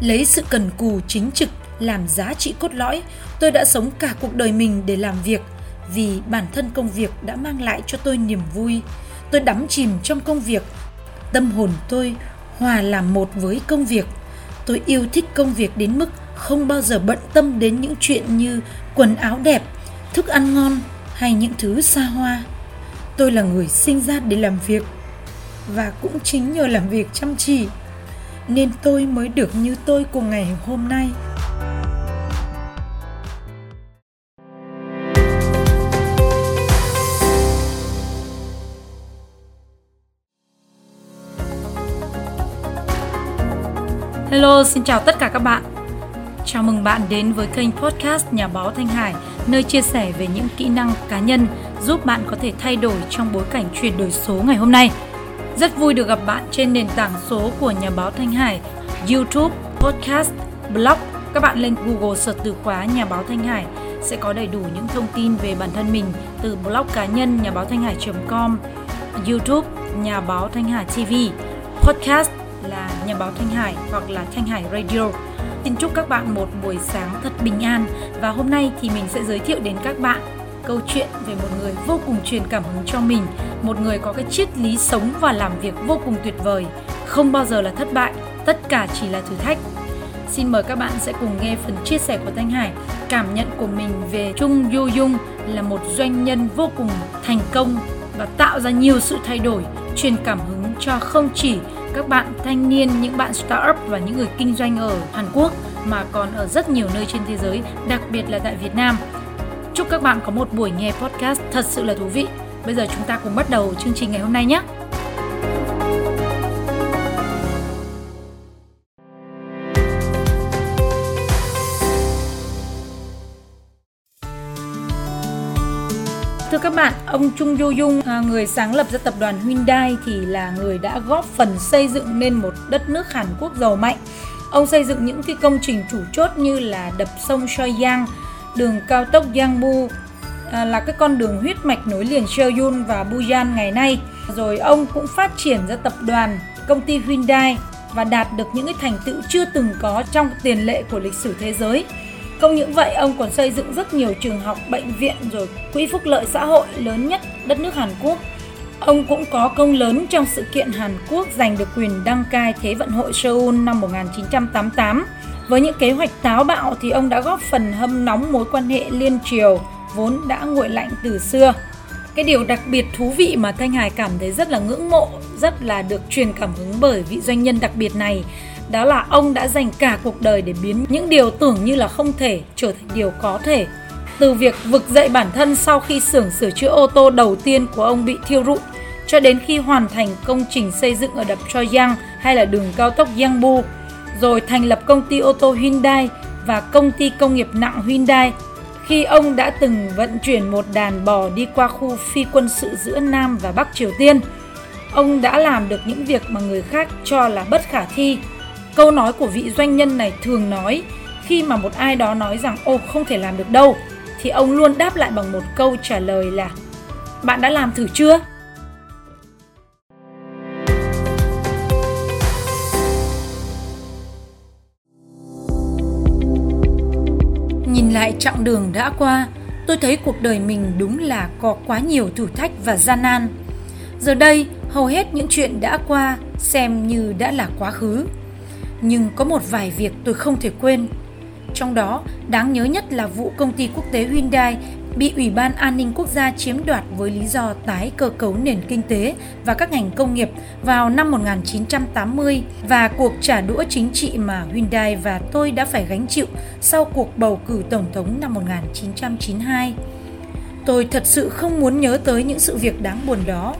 Lấy sự cần cù chính trực làm giá trị cốt lõi, tôi đã sống cả cuộc đời mình để làm việc vì bản thân công việc đã mang lại cho tôi niềm vui. Tôi đắm chìm trong công việc, tâm hồn tôi hòa làm một với công việc. Tôi yêu thích công việc đến mức không bao giờ bận tâm đến những chuyện như quần áo đẹp, thức ăn ngon hay những thứ xa hoa. Tôi là người sinh ra để làm việc và cũng chính nhờ làm việc chăm chỉ nên tôi mới được như tôi của ngày hôm nay. Hello, xin chào tất cả các bạn. Chào mừng bạn đến với kênh podcast Nhà báo Thanh Hải, nơi chia sẻ về những kỹ năng cá nhân giúp bạn có thể thay đổi trong bối cảnh chuyển đổi số ngày hôm nay. Rất vui được gặp bạn trên nền tảng số của Nhà báo Thanh Hải, YouTube, podcast, blog. Các bạn lên Google search từ khóa Nhà báo Thanh Hải sẽ có đầy đủ những thông tin về bản thân mình từ blog cá nhân nhà báo thanh hải.com, YouTube Nhà báo Thanh Hải TV, podcast là Nhà báo Thanh Hải hoặc là Thanh Hải Radio. Xin chúc các bạn một buổi sáng thật bình an và hôm nay thì mình sẽ giới thiệu đến các bạn câu chuyện về một người vô cùng truyền cảm hứng cho mình, một người có cái triết lý sống và làm việc vô cùng tuyệt vời, không bao giờ là thất bại, tất cả chỉ là thử thách. Xin mời các bạn sẽ cùng nghe phần chia sẻ của Thanh Hải, cảm nhận của mình về Trung Yu Dung là một doanh nhân vô cùng thành công và tạo ra nhiều sự thay đổi, truyền cảm hứng cho không chỉ các bạn thanh niên, những bạn startup và những người kinh doanh ở Hàn Quốc mà còn ở rất nhiều nơi trên thế giới, đặc biệt là tại Việt Nam. Chúc các bạn có một buổi nghe podcast thật sự là thú vị. Bây giờ chúng ta cùng bắt đầu chương trình ngày hôm nay nhé. Thưa các bạn, ông Chung Yo Jung, à, người sáng lập ra tập đoàn Hyundai thì là người đã góp phần xây dựng nên một đất nước Hàn Quốc giàu mạnh. Ông xây dựng những cái công trình chủ chốt như là đập sông Soyang, đường cao tốc Yangbu, à, là cái con đường huyết mạch nối liền Seoul và Busan ngày nay. Rồi ông cũng phát triển ra tập đoàn công ty Hyundai và đạt được những cái thành tựu chưa từng có trong tiền lệ của lịch sử thế giới. Không những vậy, ông còn xây dựng rất nhiều trường học, bệnh viện rồi quỹ phúc lợi xã hội lớn nhất đất nước Hàn Quốc. Ông cũng có công lớn trong sự kiện Hàn Quốc giành được quyền đăng cai Thế vận hội Seoul năm 1988. Với những kế hoạch táo bạo thì ông đã góp phần hâm nóng mối quan hệ liên triều vốn đã nguội lạnh từ xưa. Cái điều đặc biệt thú vị mà Thanh Hải cảm thấy rất là ngưỡng mộ, rất là được truyền cảm hứng bởi vị doanh nhân đặc biệt này đó là ông đã dành cả cuộc đời để biến những điều tưởng như là không thể trở thành điều có thể. Từ việc vực dậy bản thân sau khi xưởng sửa chữa ô tô đầu tiên của ông bị thiêu rụi cho đến khi hoàn thành công trình xây dựng ở đập Choyang hay là đường cao tốc Yangbu, rồi thành lập công ty ô tô Hyundai và công ty công nghiệp nặng Hyundai khi ông đã từng vận chuyển một đàn bò đi qua khu phi quân sự giữa Nam và Bắc Triều Tiên. Ông đã làm được những việc mà người khác cho là bất khả thi Câu nói của vị doanh nhân này thường nói, khi mà một ai đó nói rằng, ô, không thể làm được đâu, thì ông luôn đáp lại bằng một câu trả lời là, bạn đã làm thử chưa? Lại chặng đường đã qua, tôi thấy cuộc đời mình đúng là có quá nhiều thử thách và gian nan. Giờ đây, hầu hết những chuyện đã qua xem như đã là quá khứ nhưng có một vài việc tôi không thể quên. Trong đó, đáng nhớ nhất là vụ công ty quốc tế Hyundai bị Ủy ban An ninh Quốc gia chiếm đoạt với lý do tái cơ cấu nền kinh tế và các ngành công nghiệp vào năm 1980 và cuộc trả đũa chính trị mà Hyundai và tôi đã phải gánh chịu sau cuộc bầu cử tổng thống năm 1992. Tôi thật sự không muốn nhớ tới những sự việc đáng buồn đó.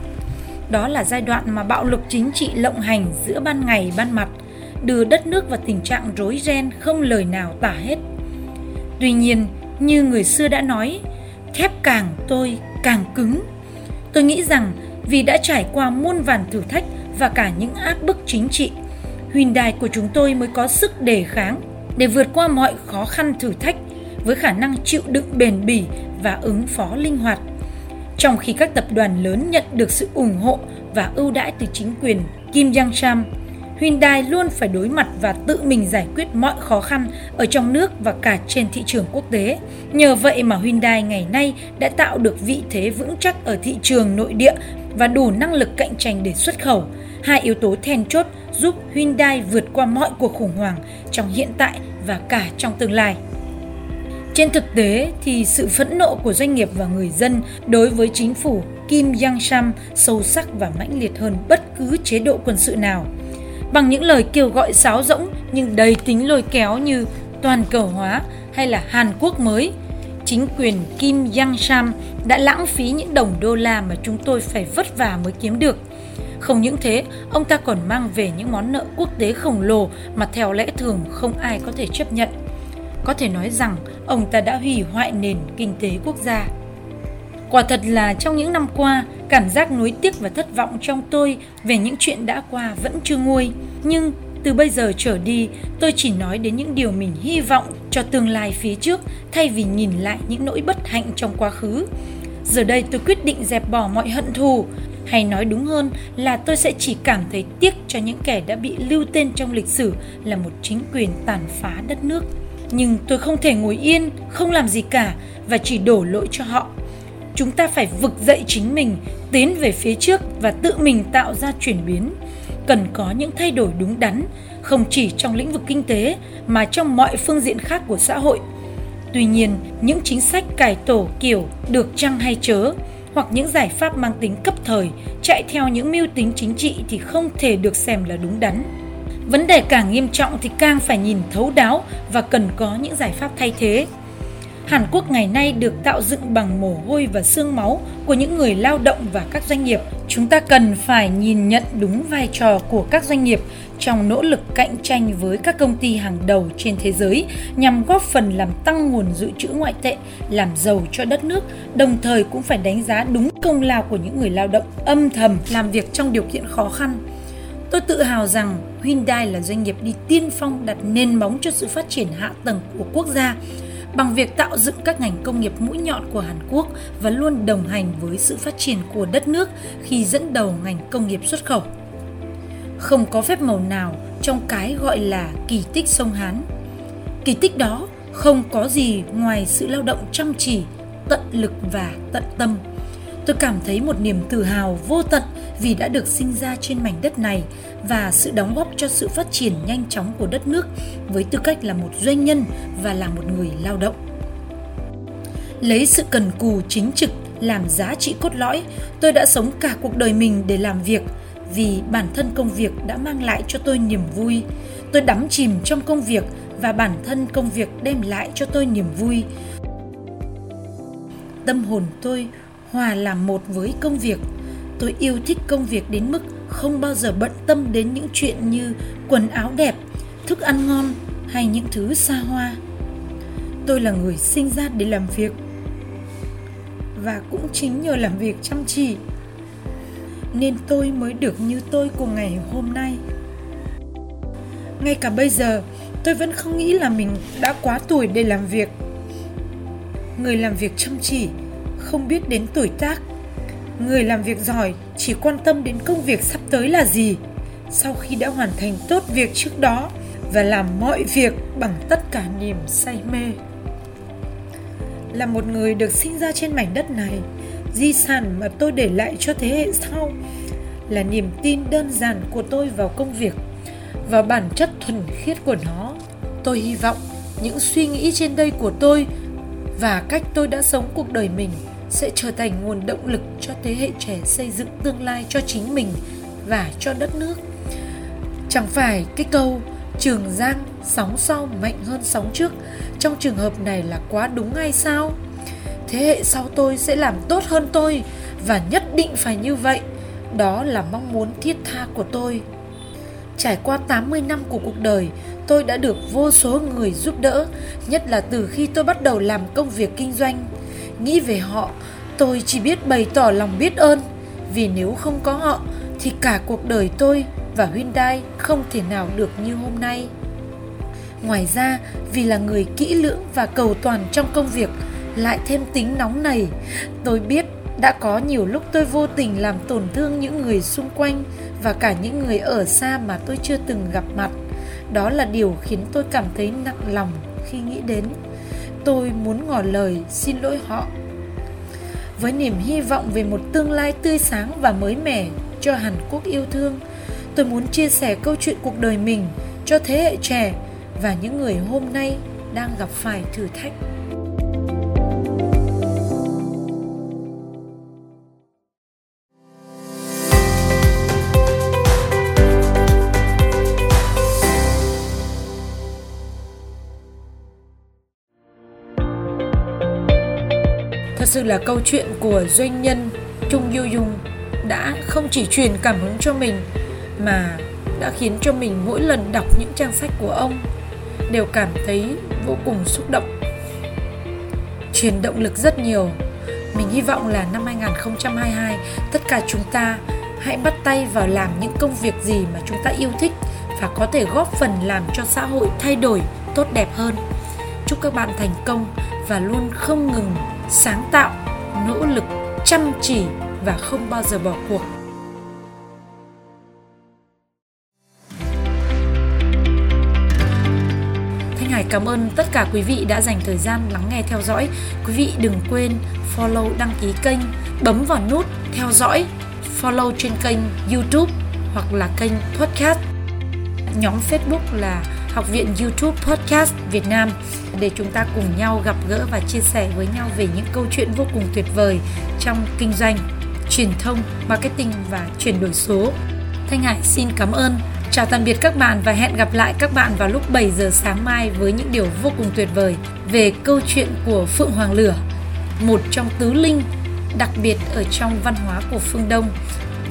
Đó là giai đoạn mà bạo lực chính trị lộng hành giữa ban ngày ban mặt – đưa đất nước vào tình trạng rối ren không lời nào tả hết. Tuy nhiên, như người xưa đã nói, thép càng tôi càng cứng. Tôi nghĩ rằng vì đã trải qua muôn vàn thử thách và cả những áp bức chính trị, Hyundai của chúng tôi mới có sức đề kháng để vượt qua mọi khó khăn thử thách với khả năng chịu đựng bền bỉ và ứng phó linh hoạt. Trong khi các tập đoàn lớn nhận được sự ủng hộ và ưu đãi từ chính quyền Kim Jong Cham Hyundai luôn phải đối mặt và tự mình giải quyết mọi khó khăn ở trong nước và cả trên thị trường quốc tế. Nhờ vậy mà Hyundai ngày nay đã tạo được vị thế vững chắc ở thị trường nội địa và đủ năng lực cạnh tranh để xuất khẩu. Hai yếu tố then chốt giúp Hyundai vượt qua mọi cuộc khủng hoảng trong hiện tại và cả trong tương lai. Trên thực tế thì sự phẫn nộ của doanh nghiệp và người dân đối với chính phủ Kim Yang Sam sâu sắc và mãnh liệt hơn bất cứ chế độ quân sự nào. Bằng những lời kêu gọi sáo rỗng nhưng đầy tính lôi kéo như toàn cầu hóa hay là Hàn Quốc mới, chính quyền Kim Yang Sam đã lãng phí những đồng đô la mà chúng tôi phải vất vả mới kiếm được. Không những thế, ông ta còn mang về những món nợ quốc tế khổng lồ mà theo lẽ thường không ai có thể chấp nhận. Có thể nói rằng ông ta đã hủy hoại nền kinh tế quốc gia. Quả thật là trong những năm qua, cảm giác nuối tiếc và thất vọng trong tôi về những chuyện đã qua vẫn chưa nguôi. Nhưng từ bây giờ trở đi, tôi chỉ nói đến những điều mình hy vọng cho tương lai phía trước thay vì nhìn lại những nỗi bất hạnh trong quá khứ. Giờ đây tôi quyết định dẹp bỏ mọi hận thù, hay nói đúng hơn là tôi sẽ chỉ cảm thấy tiếc cho những kẻ đã bị lưu tên trong lịch sử là một chính quyền tàn phá đất nước. Nhưng tôi không thể ngồi yên, không làm gì cả và chỉ đổ lỗi cho họ. Chúng ta phải vực dậy chính mình, tiến về phía trước và tự mình tạo ra chuyển biến. Cần có những thay đổi đúng đắn, không chỉ trong lĩnh vực kinh tế mà trong mọi phương diện khác của xã hội. Tuy nhiên, những chính sách cải tổ kiểu được chăng hay chớ hoặc những giải pháp mang tính cấp thời chạy theo những mưu tính chính trị thì không thể được xem là đúng đắn. Vấn đề càng nghiêm trọng thì càng phải nhìn thấu đáo và cần có những giải pháp thay thế. Hàn Quốc ngày nay được tạo dựng bằng mồ hôi và xương máu của những người lao động và các doanh nghiệp. Chúng ta cần phải nhìn nhận đúng vai trò của các doanh nghiệp trong nỗ lực cạnh tranh với các công ty hàng đầu trên thế giới nhằm góp phần làm tăng nguồn dự trữ ngoại tệ, làm giàu cho đất nước, đồng thời cũng phải đánh giá đúng công lao của những người lao động âm thầm làm việc trong điều kiện khó khăn. Tôi tự hào rằng Hyundai là doanh nghiệp đi tiên phong đặt nền móng cho sự phát triển hạ tầng của quốc gia bằng việc tạo dựng các ngành công nghiệp mũi nhọn của Hàn Quốc và luôn đồng hành với sự phát triển của đất nước khi dẫn đầu ngành công nghiệp xuất khẩu. Không có phép màu nào trong cái gọi là kỳ tích sông Hán. Kỳ tích đó không có gì ngoài sự lao động chăm chỉ, tận lực và tận tâm. Tôi cảm thấy một niềm tự hào vô tận vì đã được sinh ra trên mảnh đất này và sự đóng góp cho sự phát triển nhanh chóng của đất nước với tư cách là một doanh nhân và là một người lao động. Lấy sự cần cù chính trực làm giá trị cốt lõi, tôi đã sống cả cuộc đời mình để làm việc vì bản thân công việc đã mang lại cho tôi niềm vui. Tôi đắm chìm trong công việc và bản thân công việc đem lại cho tôi niềm vui. Tâm hồn tôi hòa làm một với công việc. Tôi yêu thích công việc đến mức không bao giờ bận tâm đến những chuyện như quần áo đẹp, thức ăn ngon hay những thứ xa hoa. Tôi là người sinh ra để làm việc và cũng chính nhờ làm việc chăm chỉ nên tôi mới được như tôi của ngày hôm nay. Ngay cả bây giờ, tôi vẫn không nghĩ là mình đã quá tuổi để làm việc. Người làm việc chăm chỉ không biết đến tuổi tác. Người làm việc giỏi chỉ quan tâm đến công việc sắp tới là gì. Sau khi đã hoàn thành tốt việc trước đó và làm mọi việc bằng tất cả niềm say mê. Là một người được sinh ra trên mảnh đất này, di sản mà tôi để lại cho thế hệ sau là niềm tin đơn giản của tôi vào công việc và bản chất thuần khiết của nó. Tôi hy vọng những suy nghĩ trên đây của tôi và cách tôi đã sống cuộc đời mình sẽ trở thành nguồn động lực cho thế hệ trẻ xây dựng tương lai cho chính mình và cho đất nước. Chẳng phải cái câu trường giang sóng sau mạnh hơn sóng trước trong trường hợp này là quá đúng hay sao? Thế hệ sau tôi sẽ làm tốt hơn tôi và nhất định phải như vậy. Đó là mong muốn thiết tha của tôi. Trải qua 80 năm của cuộc đời, tôi đã được vô số người giúp đỡ, nhất là từ khi tôi bắt đầu làm công việc kinh doanh. Nghĩ về họ, tôi chỉ biết bày tỏ lòng biết ơn, vì nếu không có họ thì cả cuộc đời tôi và Hyundai không thể nào được như hôm nay. Ngoài ra, vì là người kỹ lưỡng và cầu toàn trong công việc, lại thêm tính nóng này, tôi biết Đã có nhiều lúc tôi vô tình làm tổn thương những người xung quanh và cả những người ở xa mà tôi chưa từng gặp mặt. Đó là điều khiến tôi cảm thấy nặng lòng khi nghĩ đến. Tôi muốn ngỏ lời xin lỗi họ. Với niềm hy vọng về một tương lai tươi sáng và mới mẻ cho Hàn Quốc yêu thương, tôi muốn chia sẻ câu chuyện cuộc đời mình cho thế hệ trẻ và những người hôm nay đang gặp phải thử thách. Là câu chuyện của doanh nhân Trung Du Dung đã không chỉ truyền cảm hứng cho mình, mà đã khiến cho mình mỗi lần đọc những trang sách của ông đều cảm thấy vô cùng xúc động. Truyền động lực rất nhiều. Mình hy vọng là năm 2022 tất cả chúng ta hãy bắt tay vào làm những công việc gì mà chúng ta yêu thích và có thể góp phần làm cho xã hội thay đổi, tốt đẹp hơn. Chúc các bạn thành công và luôn không ngừng sáng tạo, nỗ lực, chăm chỉ và không bao giờ bỏ cuộc. Thanh Hải cảm ơn tất cả quý vị đã dành thời gian lắng nghe theo dõi. Quý vị đừng quên follow đăng ký kênh, bấm vào nút theo dõi, follow trên kênh YouTube hoặc là kênh podcast. Nhóm Facebook là Học viện YouTube Podcast Việt Nam để chúng ta cùng nhau gặp gỡ và chia sẻ với nhau về những câu chuyện vô cùng tuyệt vời trong kinh doanh, truyền thông, marketing và chuyển đổi số. Thanh Hải xin cảm ơn. Chào tạm biệt các bạn và hẹn gặp lại các bạn vào lúc 7 giờ sáng mai với những điều vô cùng tuyệt vời về câu chuyện của Phượng Hoàng Lửa, một trong tứ linh đặc biệt ở trong văn hóa của phương Đông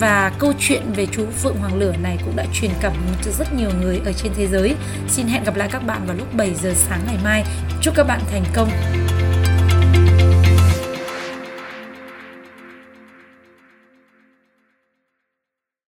và câu chuyện về chú Phượng Hoàng Lửa này cũng đã truyền cảm hứng cho rất nhiều người ở trên thế giới. Xin hẹn gặp lại các bạn vào lúc 7 giờ sáng ngày mai. Chúc các bạn thành công.